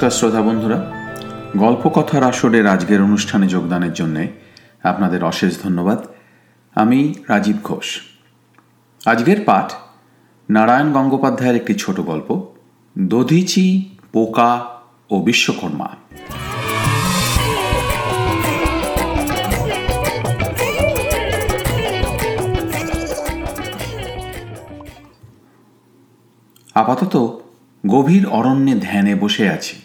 নমস্কার শ্রোতা বন্ধুরা। গল্পকথার আসরের আজকের অনুষ্ঠানে যোগদানের জন্য আপনাদের অশেষ ধন্যবাদ। আমি রাজীব ঘোষ। আজকের পাঠ নারায়ণ গঙ্গোপাধ্যায়ের একটি ছোট গল্প, দধিচি, পোকা ও বিশ্বকর্মা। আপাতত গভীর অরণ্যে ধ্যানে বসে আছি।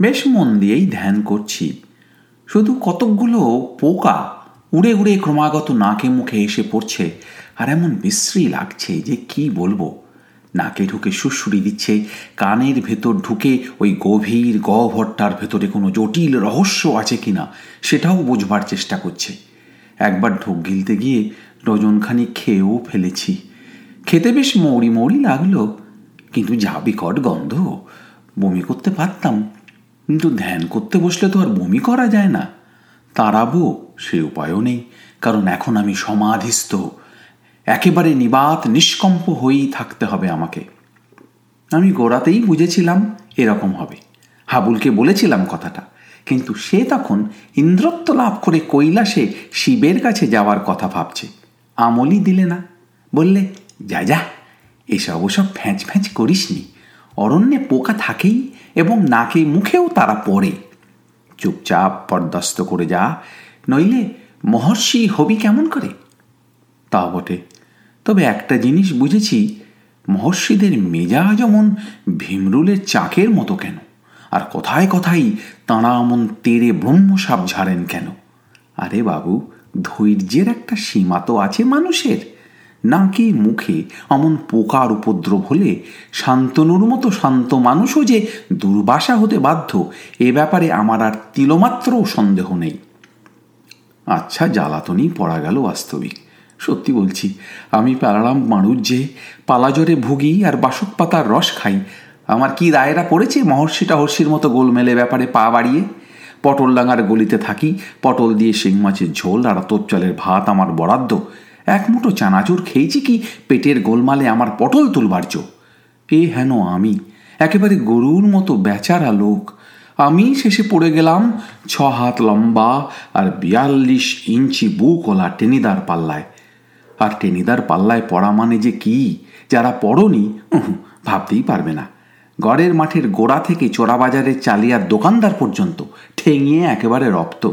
বেশ মন দিয়েই ধ্যান করছি। শুধু কতকগুলো পোকা উড়ে উড়ে ক্রমাগত নাকে মুখে এসে পড়ছে, আর এমন বিশ্রী লাগছে যে কি বলব। নাকে ঢুকে সুরসুরি দিচ্ছে, কানের ভেতর ঢুকে ওই গভীর গহ্বরটার ভেতরে কোনো জটিল রহস্য আছে কিনা, সেটাও বোঝবার চেষ্টা করছে। একবার ঢোক গিলতে গিয়ে ডজনখানি খেয়েও ফেলেছি। খেতে বেশ মৌরি মৌরি লাগল, কিন্তু যা বিকট গন্ধ, বমি করতে পারতাম। কিন্তু ধ্যান করতে বসলে তো আর বমি করা যায় না। তাড়াবো, সে উপায়ও নেই, কারণ এখন আমি সমাধিস্থ। একেবারে নিবাত, নিষ্কম্প হয়েই থাকতে হবে আমাকে। আমি গোড়াতেই বুঝেছিলাম এরকম হবে। হাবুলকে বলেছিলাম কথাটা, কিন্তু সে তখন ইন্দ্রত্ব লাভ করে কৈলাসে শিবের কাছে যাওয়ার কথা ভাবছে। আমলই দিলে না। বললে, যা যা, এসব ওসব ফ্যাঁচ ফ্যাঁচ করিসনি। অরণ্যে পোকা থাকেই এবং নাকে মুখেও তারা পড়ে। চুপচাপ পর্দাস্ত করে যা, নইলে মহর্ষি হবি কেমন করে? তা বটে। তবে একটা জিনিস বুঝেছি, মহর্ষিদের মেজা যেমন ভীমরুলের চাকের মতো কেন? আর কথায় কথাই তাঁরা এমন তেরে ব্রহ্মসাপ ঝাড়েন কেন? আরে বাবু, ধৈর্যের একটা সীমা তো আছে মানুষের। নাকি মুখে? অমন পোকার উপদ্রব হলে শান্তনুর মতো শান্ত মানুষও যে দুর্বাসা হতে বাধ্য, এ ব্যাপারে আমার আর তিলমাত্রও সন্দেহ নেই। আচ্ছা জ্বালাতনই পড়া গেল বাস্তবিক। সত্যি বলছি, আমি প্যারালাম মারুর যে পালাজরে ভুগি আর বাসক পাতার রস খাই। আমার কি রায়রা পড়েছে মহর্ষি টহর্ষির মতো গোলমেলে ব্যাপারে পা বাড়িয়ে? পটল ডাঙার গলিতে থাকি, পটল দিয়ে শিং মাছের ঝোল আর তোপচালের ভাত আমার বরাদ্দ। এক মুঠো চানাচুর খেয়েছি কি? পেটের গোলমালে আমার পটল তুলবার চো এ হেন আমি? একেবারে গরুর মতো বেচারা লোক। আমি শেষে পড়ে গেলাম ছ হাত লম্বা আর বিয়াল্লিশ ইঞ্চি বুকওয়ালা টেনিদার পাল্লায়। আর টেনিদার পাল্লায় পড়া মানে যে কি? যারা পড়নি ভাবতেই পারবে না। গড়ের মাঠের গোড়া থেকে চোরাবাজারের চালিয়ার দোকানদার পর্যন্ত ঠেঙিয়ে একেবারে রপ্ত।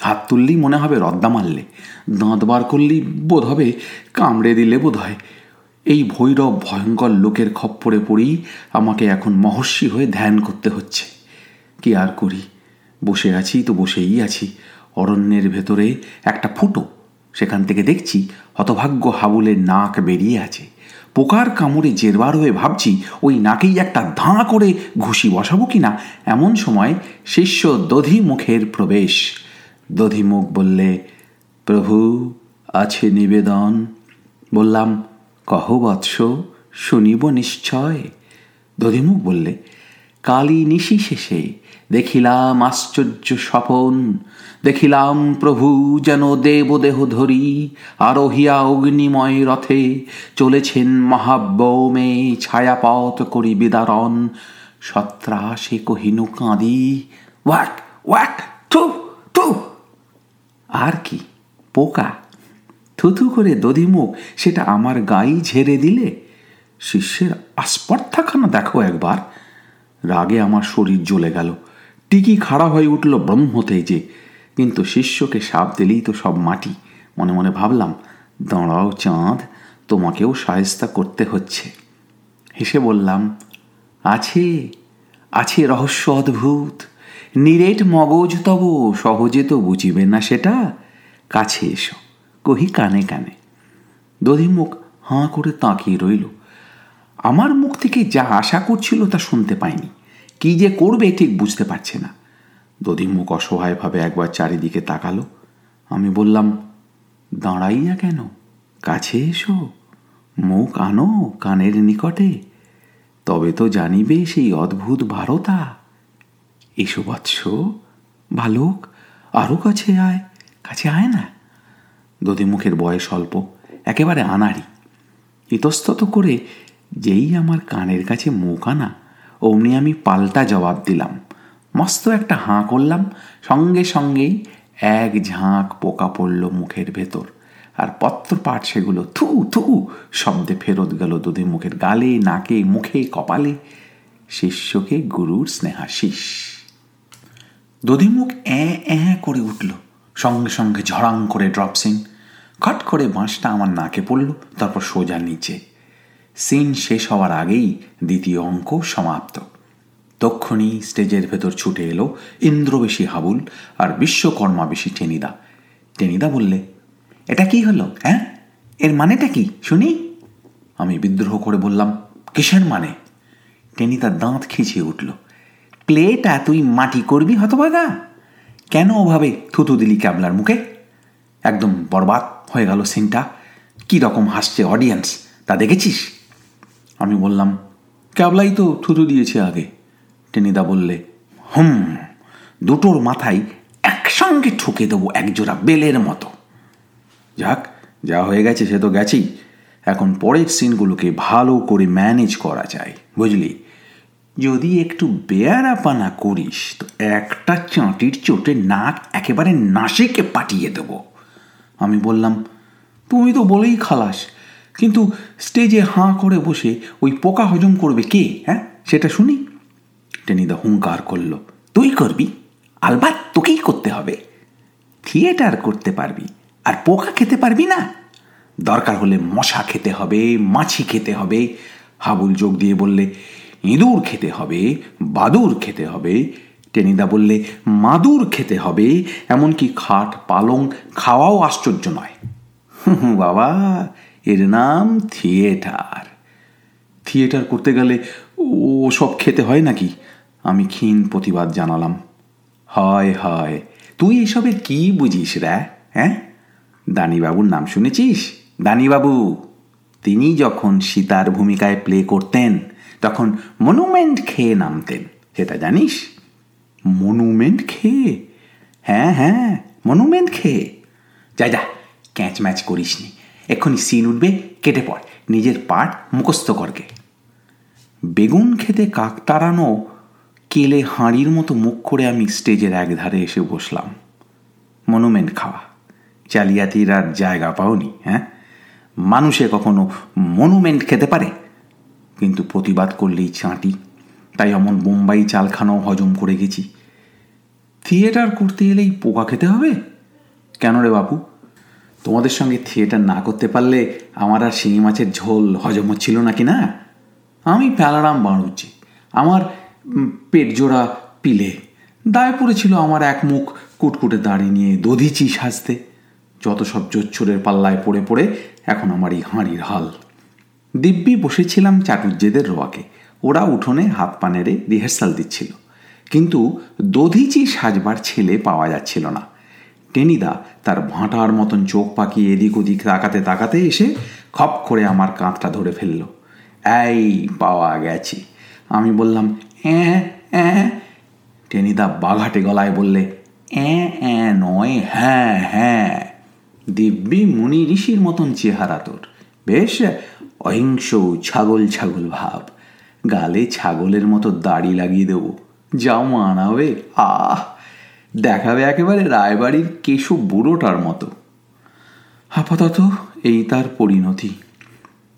হাত তুললেই মনে হবে রদ্দা মারলে, দাঁত বার করলেই বোধ হবে কামড়ে দিলে বোধ হয়। এই ভৈরব ভয়ঙ্কর লোকের খপ্পরে পড়েই আমাকে এখন মহর্ষি হয়ে ধ্যান করতে হচ্ছে। কি আর করি? বসে আছি তো বসেই আছি। অরণ্যের ভেতরে একটা ফুটো, সেখান থেকে দেখছি হতভাগ্য হাবুলের নাক বেরিয়ে আছে। পোকার কামড়ে জেরবার হয়ে ভাবছি ওই নাকেই একটা ধাঁ করে ঘুষি বসাবো কিনা, এমন সময় শিষ্য দধি মুখের প্রবেশ। দধিমুখ বললে, প্রভু, আছে নিবেদন। বললাম, কহ বৎস, শুনিব নিশ্চয়? দধিমুখ বললে কালী নিশি শেষে, দেখিলাম আশ্চর্য স্বপন। দেখিলাম প্রভু যেন দেবদেহ ধরি, আরোহিয়া অগ্নিময় রথে। চলেছেন মহাব্যৌমে, ছায়াপথ করি বিদারণ। সত্রাসে কহিনু কাঁদি। ওয়াক ওয়াক থু থু। আর কি? পোকা? থুথু করে দধিমুখ সেটা আমার গায়ে ঝেড়ে দিলে? শিষ্যের আস্পর্থাখানা দেখো একবার। রাগে আমার শরীর জ্বলে গেল। টিকি খাড়া হয়ে উঠল ব্রহ্মতে যে কিন্তু শিষ্যকে সাপ দিলেই তো সব মাটি। মনে মনে ভাবলাম, দাঁড়াও চাঁদ, তোমাকেও সায়স্তা করতে হচ্ছে। হেসে বললাম, আছে আছে রহস্য অদ্ভুত। নিরেট মগজ তব সহজে তো বুঝিবে না সেটা? কাছে এসো, কহি কানে কানে। দধিমুখ হাঁ করে তাকিয়ে রইল। আমার মুখ থেকে যা আশা করছিল তা শুনতে পাইনি। কি যে করবে ঠিক বুঝতে পারছে না। দধিমুখ অসহায়ভাবে একবার চারিদিকে তাকালো। আমি বললাম, দাঁড়াইয়া কেন? কাছে এসো। মুখ আনো কানের নিকটে। তবে তো জানিবে সেই অদ্ভুত ভারতা এসো বৎস, ভালুক আরও কাছে আয় কাছে আয় না। দধিমুখের বয়স অল্প, একেবারে আনারি ইতস্তত করে যেই আমার কানের কাছে মুখ আনা, অমনি আমি পাল্টা জবাব দিলাম। মস্ত একটা হাঁ করলাম, সঙ্গে সঙ্গেই এক ঝাঁক পোকা পড়ল মুখের ভেতর। আর পত্রপাঠ সেগুলো থু থু শব্দে ফেরত গেল দুধে মুখের গালে, নাকে, মুখে, কপালে। শিষ্যকে গুরুর স্নেহাশিস। দধিমুখ অ্যাঁ অ্যাঁ করে উঠল। সঙ্গে সঙ্গে ঝড়াং করে ড্রপ সিন খট করে বাঁশটা আমার নাকে পড়ল, তারপর সোজা নিচে। সিন শেষ হওয়ার আগেই দ্বিতীয় অঙ্ক সমাপ্ত। তক্ষণি স্টেজের ভেতর ছুটে এলো ইন্দ্রবেশী হাবুল আর বিশ্বকর্মা বেশি টেনিদা। টেনিদা বললে, এটা কি হলো হ্যাঁ? এর মানেটা কি, শুনি? আমি বিদ্রোহ করে বললাম, কিসের মানে? টেনিদা দাঁত খিচিয়ে উঠল। প্লেটা তুই মাটি করবি, হতভাগা? কেন ওভাবে থুতু দিলি ক্যাবলার মুখে? একদম বরবাদ হয়ে গেল সিনটা। কী রকম হাসছে অডিয়েন্স তা দেখেছিস? আমি বললাম, ক্যাবলাই তো থুতু দিয়েছে আগে। টেনিদা বললে, হুম, দুটোর মাথায় একসঙ্গে ঠুকে দেবো একজোড়া বেলের মতো। যাক, যা হয়ে গেছে সে তো গেছেই। এখন পরের সিনগুলোকে ভালো করে ম্যানেজ করা যায়, বুঝলি? যদি একটু বেয়ারাপানা করিস, তো একটা চাঁটির চোটে নাক একেবারে নাসিকে পাঠিয়ে দেব। আমি বললাম, তুমি তো বলেই খালাস, কিন্তু স্টেজে হাঁ করে বসে ওই পোকা হজম করবে কে হ্যাঁ সেটা শুনি? টেনিদা হুঙ্কার করল, তুই করবি, আলবাত তোকেই করতে হবে। থিয়েটার করতে পারবি, আর পোকা খেতে পারবি না। দরকার হলে মশা খেতে হবে, মাছি খেতে হবে। হাবুল যোগ দিয়ে বললে ইঁদুর খেতে হবে, বাদুর খেতে হবে। টেনিদা বললে, মাদুর খেতে হবে, এমনকি খাট, পালং খাওয়াও আশ্চর্য নয়। বাবা, এর নাম থিয়েটার। থিয়েটার করতে গেলে ও সব খেতে হয় নাকি? আমি ক্ষীণ প্রতিবাদ জানালাম। হয় হয়, তুই এসবের কি বুঝিস রে হ্যাঁ? দানিবাবুর নাম শুনেছিস? দানিবাবু, তিনি যখন সীতার ভূমিকায় প্লে করতেন তখন মনুমেন্ট খেয়ে নামতেন। সেটা জানিস? মনুমেন্ট খেয়ে। হ্যাঁ হ্যাঁ মনুমেন্ট খেয়ে। যা যা ক্যাচ ম্যাচ করিস নি এক্ষুনি সিন উঠবে, কেটে পড়। নিজের পাট মুখস্থ করকে। বেগুন খেতে কাক তাড়ানো, কেলে হাঁড়ির মতো মুখ করে আমি স্টেজের একধারে এসে বসলাম। মনুমেন্ট খাওয়া। জালিয়াতির আর জায়গা পাওনি হ্যাঁ? মানুষে কখনো মনুমেন্ট খেতে পারে? কিন্তু প্রতিবাদ করলেই চাঁটি। তাই অমন বোম্বাই চালখানাও হজম করে গেছি। থিয়েটার করতে এলেই পোকা খেতে হবে? কেন রে বাপু? তোমাদের সঙ্গে থিয়েটার না করতে পারলে আমার আর শিঙি মাছের ঝোল হজম হচ্ছিল নাকি না? আমি প্যালারাম বাড়ুচ্ছি। আমার পেট জোড়া পিলে। দায় পড়েছিল আমার এক মুখ কুটকুটে দাঁড়িয়ে নিয়ে দধিচি সাজতে। যত সব জোচ্ছরের পাল্লায় পড়ে পড়ে এখন আমার এই হাঁড়ির হাল। দিব্যি বসেছিলাম চাটুর্যেদের রোয়াকে। ওরা উঠোনে হাত পা নেড়ে রিহার্সাল দিচ্ছিল। কিন্তু দধিচি সাজবার ছেলে পাওয়া যাচ্ছিল না। টেনিদা তার ভাঁটার মতন চোখ পাকিয়ে এদিক ওদিক তাকাতে তাকাতে এসে খপ করে আমার কাঁধটা ধরে ফেলল। এই, পাওয়া গেছি। আমি বললাম অ্যাঁ অ্যাঁ টেনিদা বাঘাটে গলায় বললে অ্যাঁ অ্যাঁ নয় হ্যাঁ হ্যাঁ। দিব্যি মুনি ঋষির মতন চেহারা তোর। বেশ অহিংস ছাগল ছাগল ভাব। গালে ছাগলের মতো দাড়ি লাগিয়ে দেবো। যাও মানাবে আহ! দেখাবে একেবারে রায়বাড়ির কেশু বুড়োটার মতো। আপাতত এই তার পরিণতি।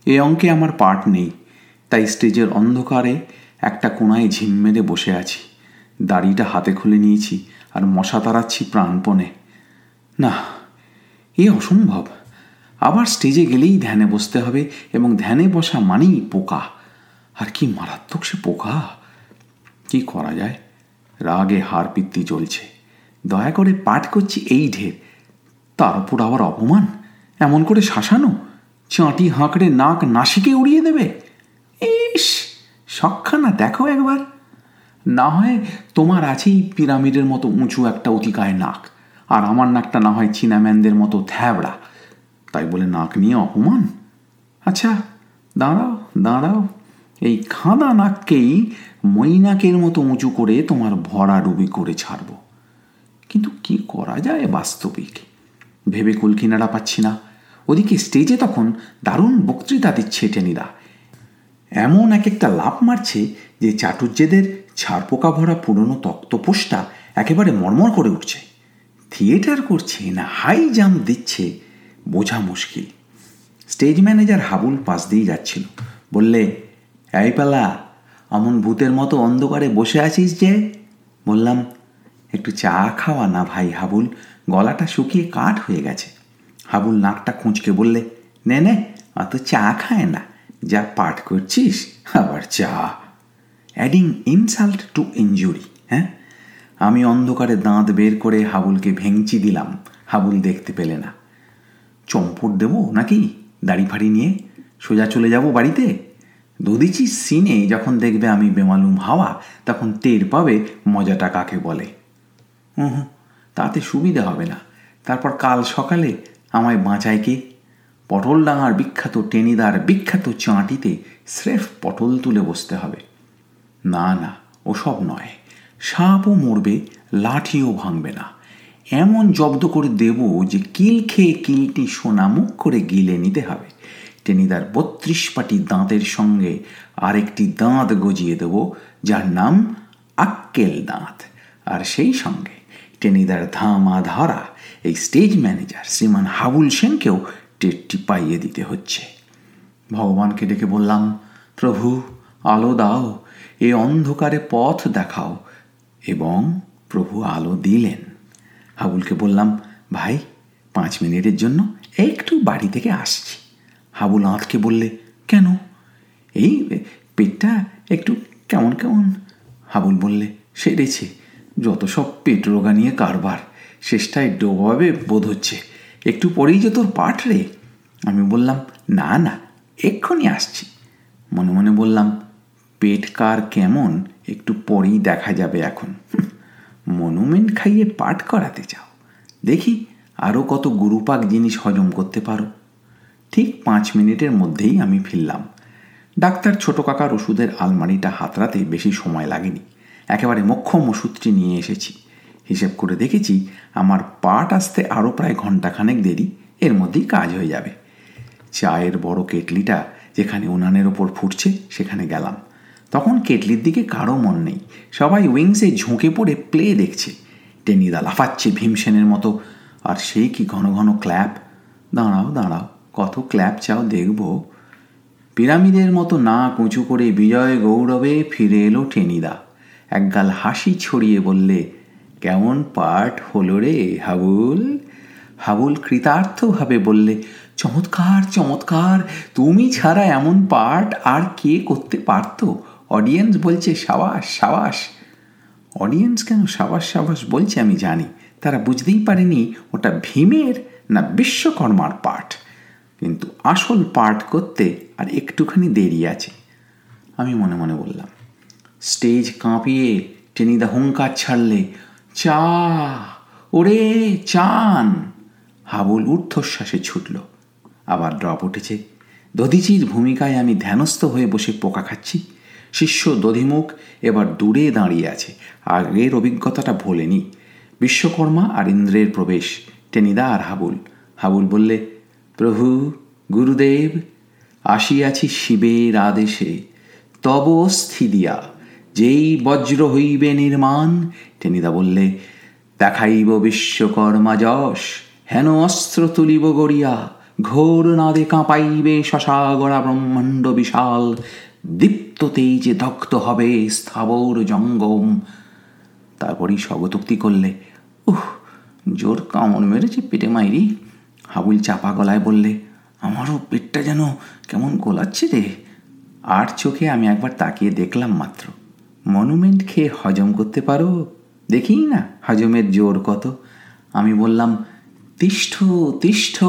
এ অঙ্কে আমার পাঠ নেই। তাই স্টেজের অন্ধকারে একটা কোনায় ঝিম মেরে বসে আছি। দাড়িটা হাতে খুলে নিয়েছি আর মশা তাড়াচ্ছি প্রাণপণে। না, এ অসম্ভব। আবার স্টেজে গেলেই ধ্যানে বসতে হবে এবং ধ্যানে বসা মানেই পোকা। আর কি মারাত্মক সে পোকা? কি করা যায়? রাগে হার পিত্তি চলছে। দয়া করে পাঠ করছি এই ঢের। তার উপর আবার অপমান? এমন করে শাসানো? চাঁটি হাঁকড়ে নাক নাসিকে উড়িয়ে দেবে? ইস সক্ষানা দেখো একবার। না হয় তোমার আছেই পিরামিডের মতো উঁচু একটা অতিকায় নাক, আর আমার নাকটা না হয় চীনাম্যানদের মতো থ্যাবড়া। তাই বলে নাক নিয়ে অপমান? আচ্ছা দাঁড়াও দাঁড়াও। এই খাঁদা নাককেই মৈনাকের মতো উঁচু করে তোমার ভরা ডুবি করে ছাড়ব। কিন্তু কি করা যায় বাস্তবিক? ভেবে কুলকিনারা পাচ্ছি না। ওদিকে স্টেজে তখন দারুণ বক্তৃতা দিচ্ছে টেনিদা। এমন এক একটা লাভ মারছে যে চাটুর্যেদের ছাড়পোকা ভরা পুরনো তক্তপোষটা একেবারে মর্মর করে উঠছে। থিয়েটার করছে না, হাই জাম্প দিচ্ছে বোঝা মুশকিল। স্টেজ ম্যানেজার হাবুল পাশ দিয়ে যাচ্ছিল। বললে, এই পালা, অমন ভূতের মতো অন্ধকারে বসে আছিস যে? বললাম, একটু চা খাওয়া না ভাই হাবুল, গলাটা শুকিয়ে কাঠ হয়ে গেছে। হাবুল নাকটা খুঁচকে বললে, নে নে অত চা খায় না, যা পাঠ করছিস, আবার চা। অ্যাডিং ইনসাল্ট টু ইঞ্জুরি হ্যাঁ? আমি অন্ধকারে দাঁত বের করে হাবুলকে ভেঙচি দিলাম, হাবুল দেখতে পেলে না। চম্পট দেব নাকি? দাড়ি ফাড়ি নিয়ে সোজা চলে যাব বাড়িতে? দদিচি সিনে যখন দেখবে আমি বেমালুম হাওয়া, তখন টের পাবে মজাটা কাকে বলে। হুম তাতে সুবিধা হবে না। তারপর কাল সকালে আমায় বাঁচায় কে? পটল ডাঙার বিখ্যাত টেনিদার বিখ্যাত চাঁটিতে স্রেফ পটল তুলে বসতে হবে। না না, ওসব নয়। সাপও মরবে, লাঠিও ভাঙবে না। এমন জব্দ করে দেব যে কিল খেয়ে কিলটি সোনামুখ করে গিলে নিতে হবে। টেনিদার বত্রিশ পাটি দাঁতের সঙ্গে আরেকটি দাঁত গজিয়ে দেব, যার নাম আক্কেল দাঁত। আর সেই সঙ্গে টেনিদার ধামা ধারা, এই স্টেজ ম্যানেজার শ্রীমান হাবুল সেনকেও টেটটি পাইয়ে দিতে হচ্ছে। ভগবানকে ডেকে বললাম, প্রভু, আলো দাও, এ অন্ধকারে পথ দেখাও এবং প্রভু আলো দিলেন। হাবুলকে বললাম, ভাই, পাঁচ মিনিটের জন্য একটু বাড়ি থেকে আসছি। হাবুল আঁতকে বললে, কেন? এই পেটটা একটু কেমন কেমন? হাবুল বললে, সেরেছে। যত সব পেট রোগা নিয়ে কারবার, শেষটায় ডোবাবে বোধ হচ্ছে। একটু পরেই যে তোর পাঠ রে। আমি বললাম, না না, এক্ষুনি আসছি। মনে মনে বললাম, পেট কার কেমন? একটু পরেই দেখা যাবে এখন। মনুমেন্ট খাইয়ে পাঠ করাতে চাও। দেখি আরও কত গুরুপাক জিনিস হজম করতে পারো। ঠিক পাঁচ মিনিটের মধ্যেই আমি ফিরলাম। ডাক্তার ছোট কাকার ওষুধের আলমারিটা হাতড়াতে বেশি সময় লাগেনি। একেবারে মক্ষম ওষুধটি নিয়ে এসেছি। হিসেব করে দেখেছি আমার পাট আসতে আরও প্রায় ঘন্টাখানেক দেরি, এর মধ্যেই কাজ হয়ে যাবে। চায়ের বড় কেটলিটা যেখানে উনানের ওপর ফুটছে, সেখানে গেলাম। তখন কেটলির দিকে কারও মন নেই। সবাই উইংসে ঝুঁকে পড়ে প্লে দেখছে। টেনিদা লাফাচ্ছে ভীমসেনের মতো। আর সেই কি ঘন ঘন ক্ল্যাপ? দাঁড়াও দাঁড়াও, কত ক্ল্যাপ চাও দেখব। পিরামিডের মতো না কুঁচু করে বিজয় গৌরবে ফিরে এলো টেনিদা। একগাল হাসি ছড়িয়ে বললে, কেমন পাঠ হলো রে, হাবুল? হাবুল কৃতার্থভাবে বললে, চমৎকার চমৎকার, তুমি ছাড়া এমন পাঠ আর কে করতে পারতো? অডিয়েন্স বলছে, সাবাস সাবাস। অডিয়েন্স কেন সাবাস সাবাস বলছে আমি জানি। তারা বুঝতেই পারেনি ওটা ভীমের না বিশ্বকর্মার পাঠ। কিন্তু আসল পাঠ করতে আর একটুখানি দেরি আছে, আমি মনে মনে বললাম। স্টেজ কাঁপিয়ে টেনিদা হুঙ্কার ছাড়লে, চা, ওরে চান। হাবুল ঊর্ধ্বশ্বাসে ছুটল। আবার ড্রপ উঠেছে। দধিচির ভূমিকায় আমি ধ্যানস্থ হয়ে বসে পোকা খাচ্ছি। শিষ্য দধিমুখ এবার দূরে দাঁড়িয়ে আছে। আগের অভিজ্ঞতাটা ভোলেনি। বিশ্বকর্মা আর ইন্দ্রের প্রবেশ। টেনিদা আর হাবুল। হাবুল বললে, প্রভু, গুরুদেব, আসিয়াছি শিবের আদেশে। তব অস্থি দিয়া, যেই বজ্র হইবে নির্মাণ? টেনিদা বললে, দেখাইব বিশ্বকর্মা যশ, হেন অস্ত্র তুলিব গড়িয়া। ঘোর নাদে কাঁপাইবে শশাগড়া ব্রহ্মাণ্ড বিশাল। দীপ্ত তেজে দগ্ধ হবে স্থাবর জঙ্গম। তারপরই স্বগতোক্তি করলে, উহ, জোর কামড় মেরেছে পেটে মাইরি। হাবুল চাপা গলায় বললে, আমারও পেটটা যেন কেমন গোলাচ্ছে রে। আর চোখে আমি একবার তাকিয়ে দেখলাম মাত্র। মনুমেন্ট খেয়ে হজম করতে পারো? দেখি না হজমের জোর কত। আমি বললাম, তিষ্ঠ তিষ্ঠ,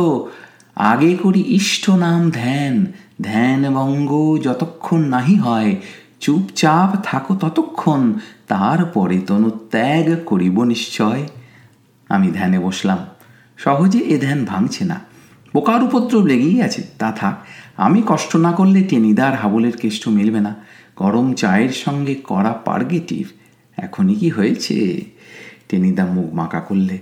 আগে করি ইষ্ট নাম ধ্যান ধ্যান বঙ্গ যতক্ষণ নাহি হয়, চুপচাপ থাকো ততক্ষণ, তারপরে তনু ত্যাগ করিব নিশ্চয়। আমি ধ্যানে বসলাম। সহজে এ ধ্যান ভাঙছে না। পোকার উপদ্রব লেগেই আছে, তা থাক। আমি কষ্ট না করলে টেনিদার হাবলের কেষ্ট মিলবে না। গরম চায়ের সঙ্গে করা পার্গেটিভ। এখনই কি হয়েছে? টেনিদা মুখ মাকা করলে।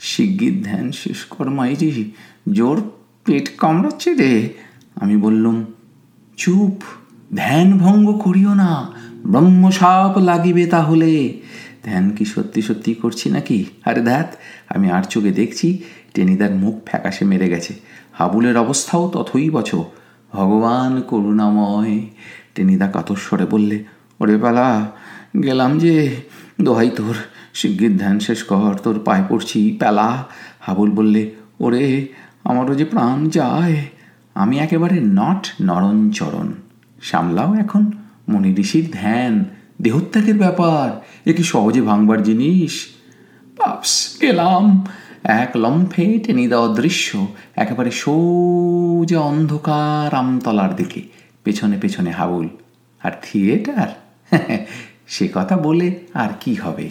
শিগগির ধ্যান শেষ কর মাইরি। জোর পেট কামড়াচ্ছে রে। আমি বললুম, চুপ, ধ্যান ভঙ্গ করিও না ব্রহ্মসাপ লাগিবে তাহলে। ধ্যান কি সত্যি সত্যি করছি নাকি? আরে ধ্যাত, আমি আর চোখে দেখছি, টেনিদার মুখ ফ্যাকাশে মেরে গেছে। হাবুলের অবস্থাও তথই বছ। ভগবান করুণাময়। টেনিদা কাতস্বরে বললে, ওরে পালা, গেলাম যে, দোহাই তোর, শিগগির ধ্যান শেষ কর, তোর পায়ে পড়ছি, পেলা। হাবুল বললে, ওরে, আমারও যে প্রাণ যায় আমি একেবারে নট নরণচরণ। সামলাও এখন মনি ঋষির ধ্যান। দেহত্যাগের ব্যাপার, এ কি সহজে ভাঙবার জিনিস? পাপস গেলাম। এক লম্ফে টেনে দেওয়া দৃশ্য একেবারে সোজা অন্ধকার আমতলার দিকে, পেছনে পেছনে হাবুল। আর থিয়েটার সে কথা বলে আর কি হবে?